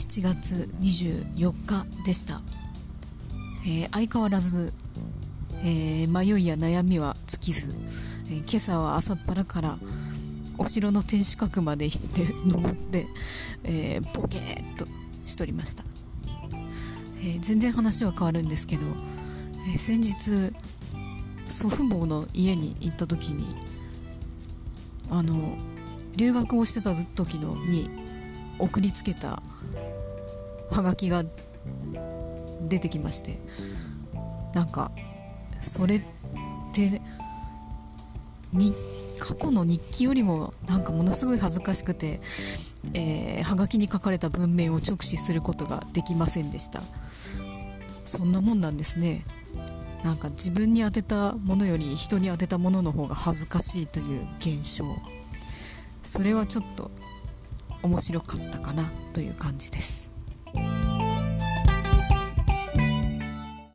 7月24日でした、えー相変わらず、えー迷いや悩みは尽きず、えー今朝は朝っぱらからお城の天守閣まで行って登って、えーボケーっとしとりました、え全然話は変わるんですけど、え先日祖父母の家に行った時にあの留学をしてた時のに送りつけたはがきが出てきましてなんかそれってに過去の日記よりもなんかものすごい恥ずかしくて、えーはがきに書かれた文面を直視することができませんでした。そんなもんなんですね。なんか自分に当てたものより人に当てたものの方が恥ずかしいという現象。それはちょっと面白かったかなという感じです。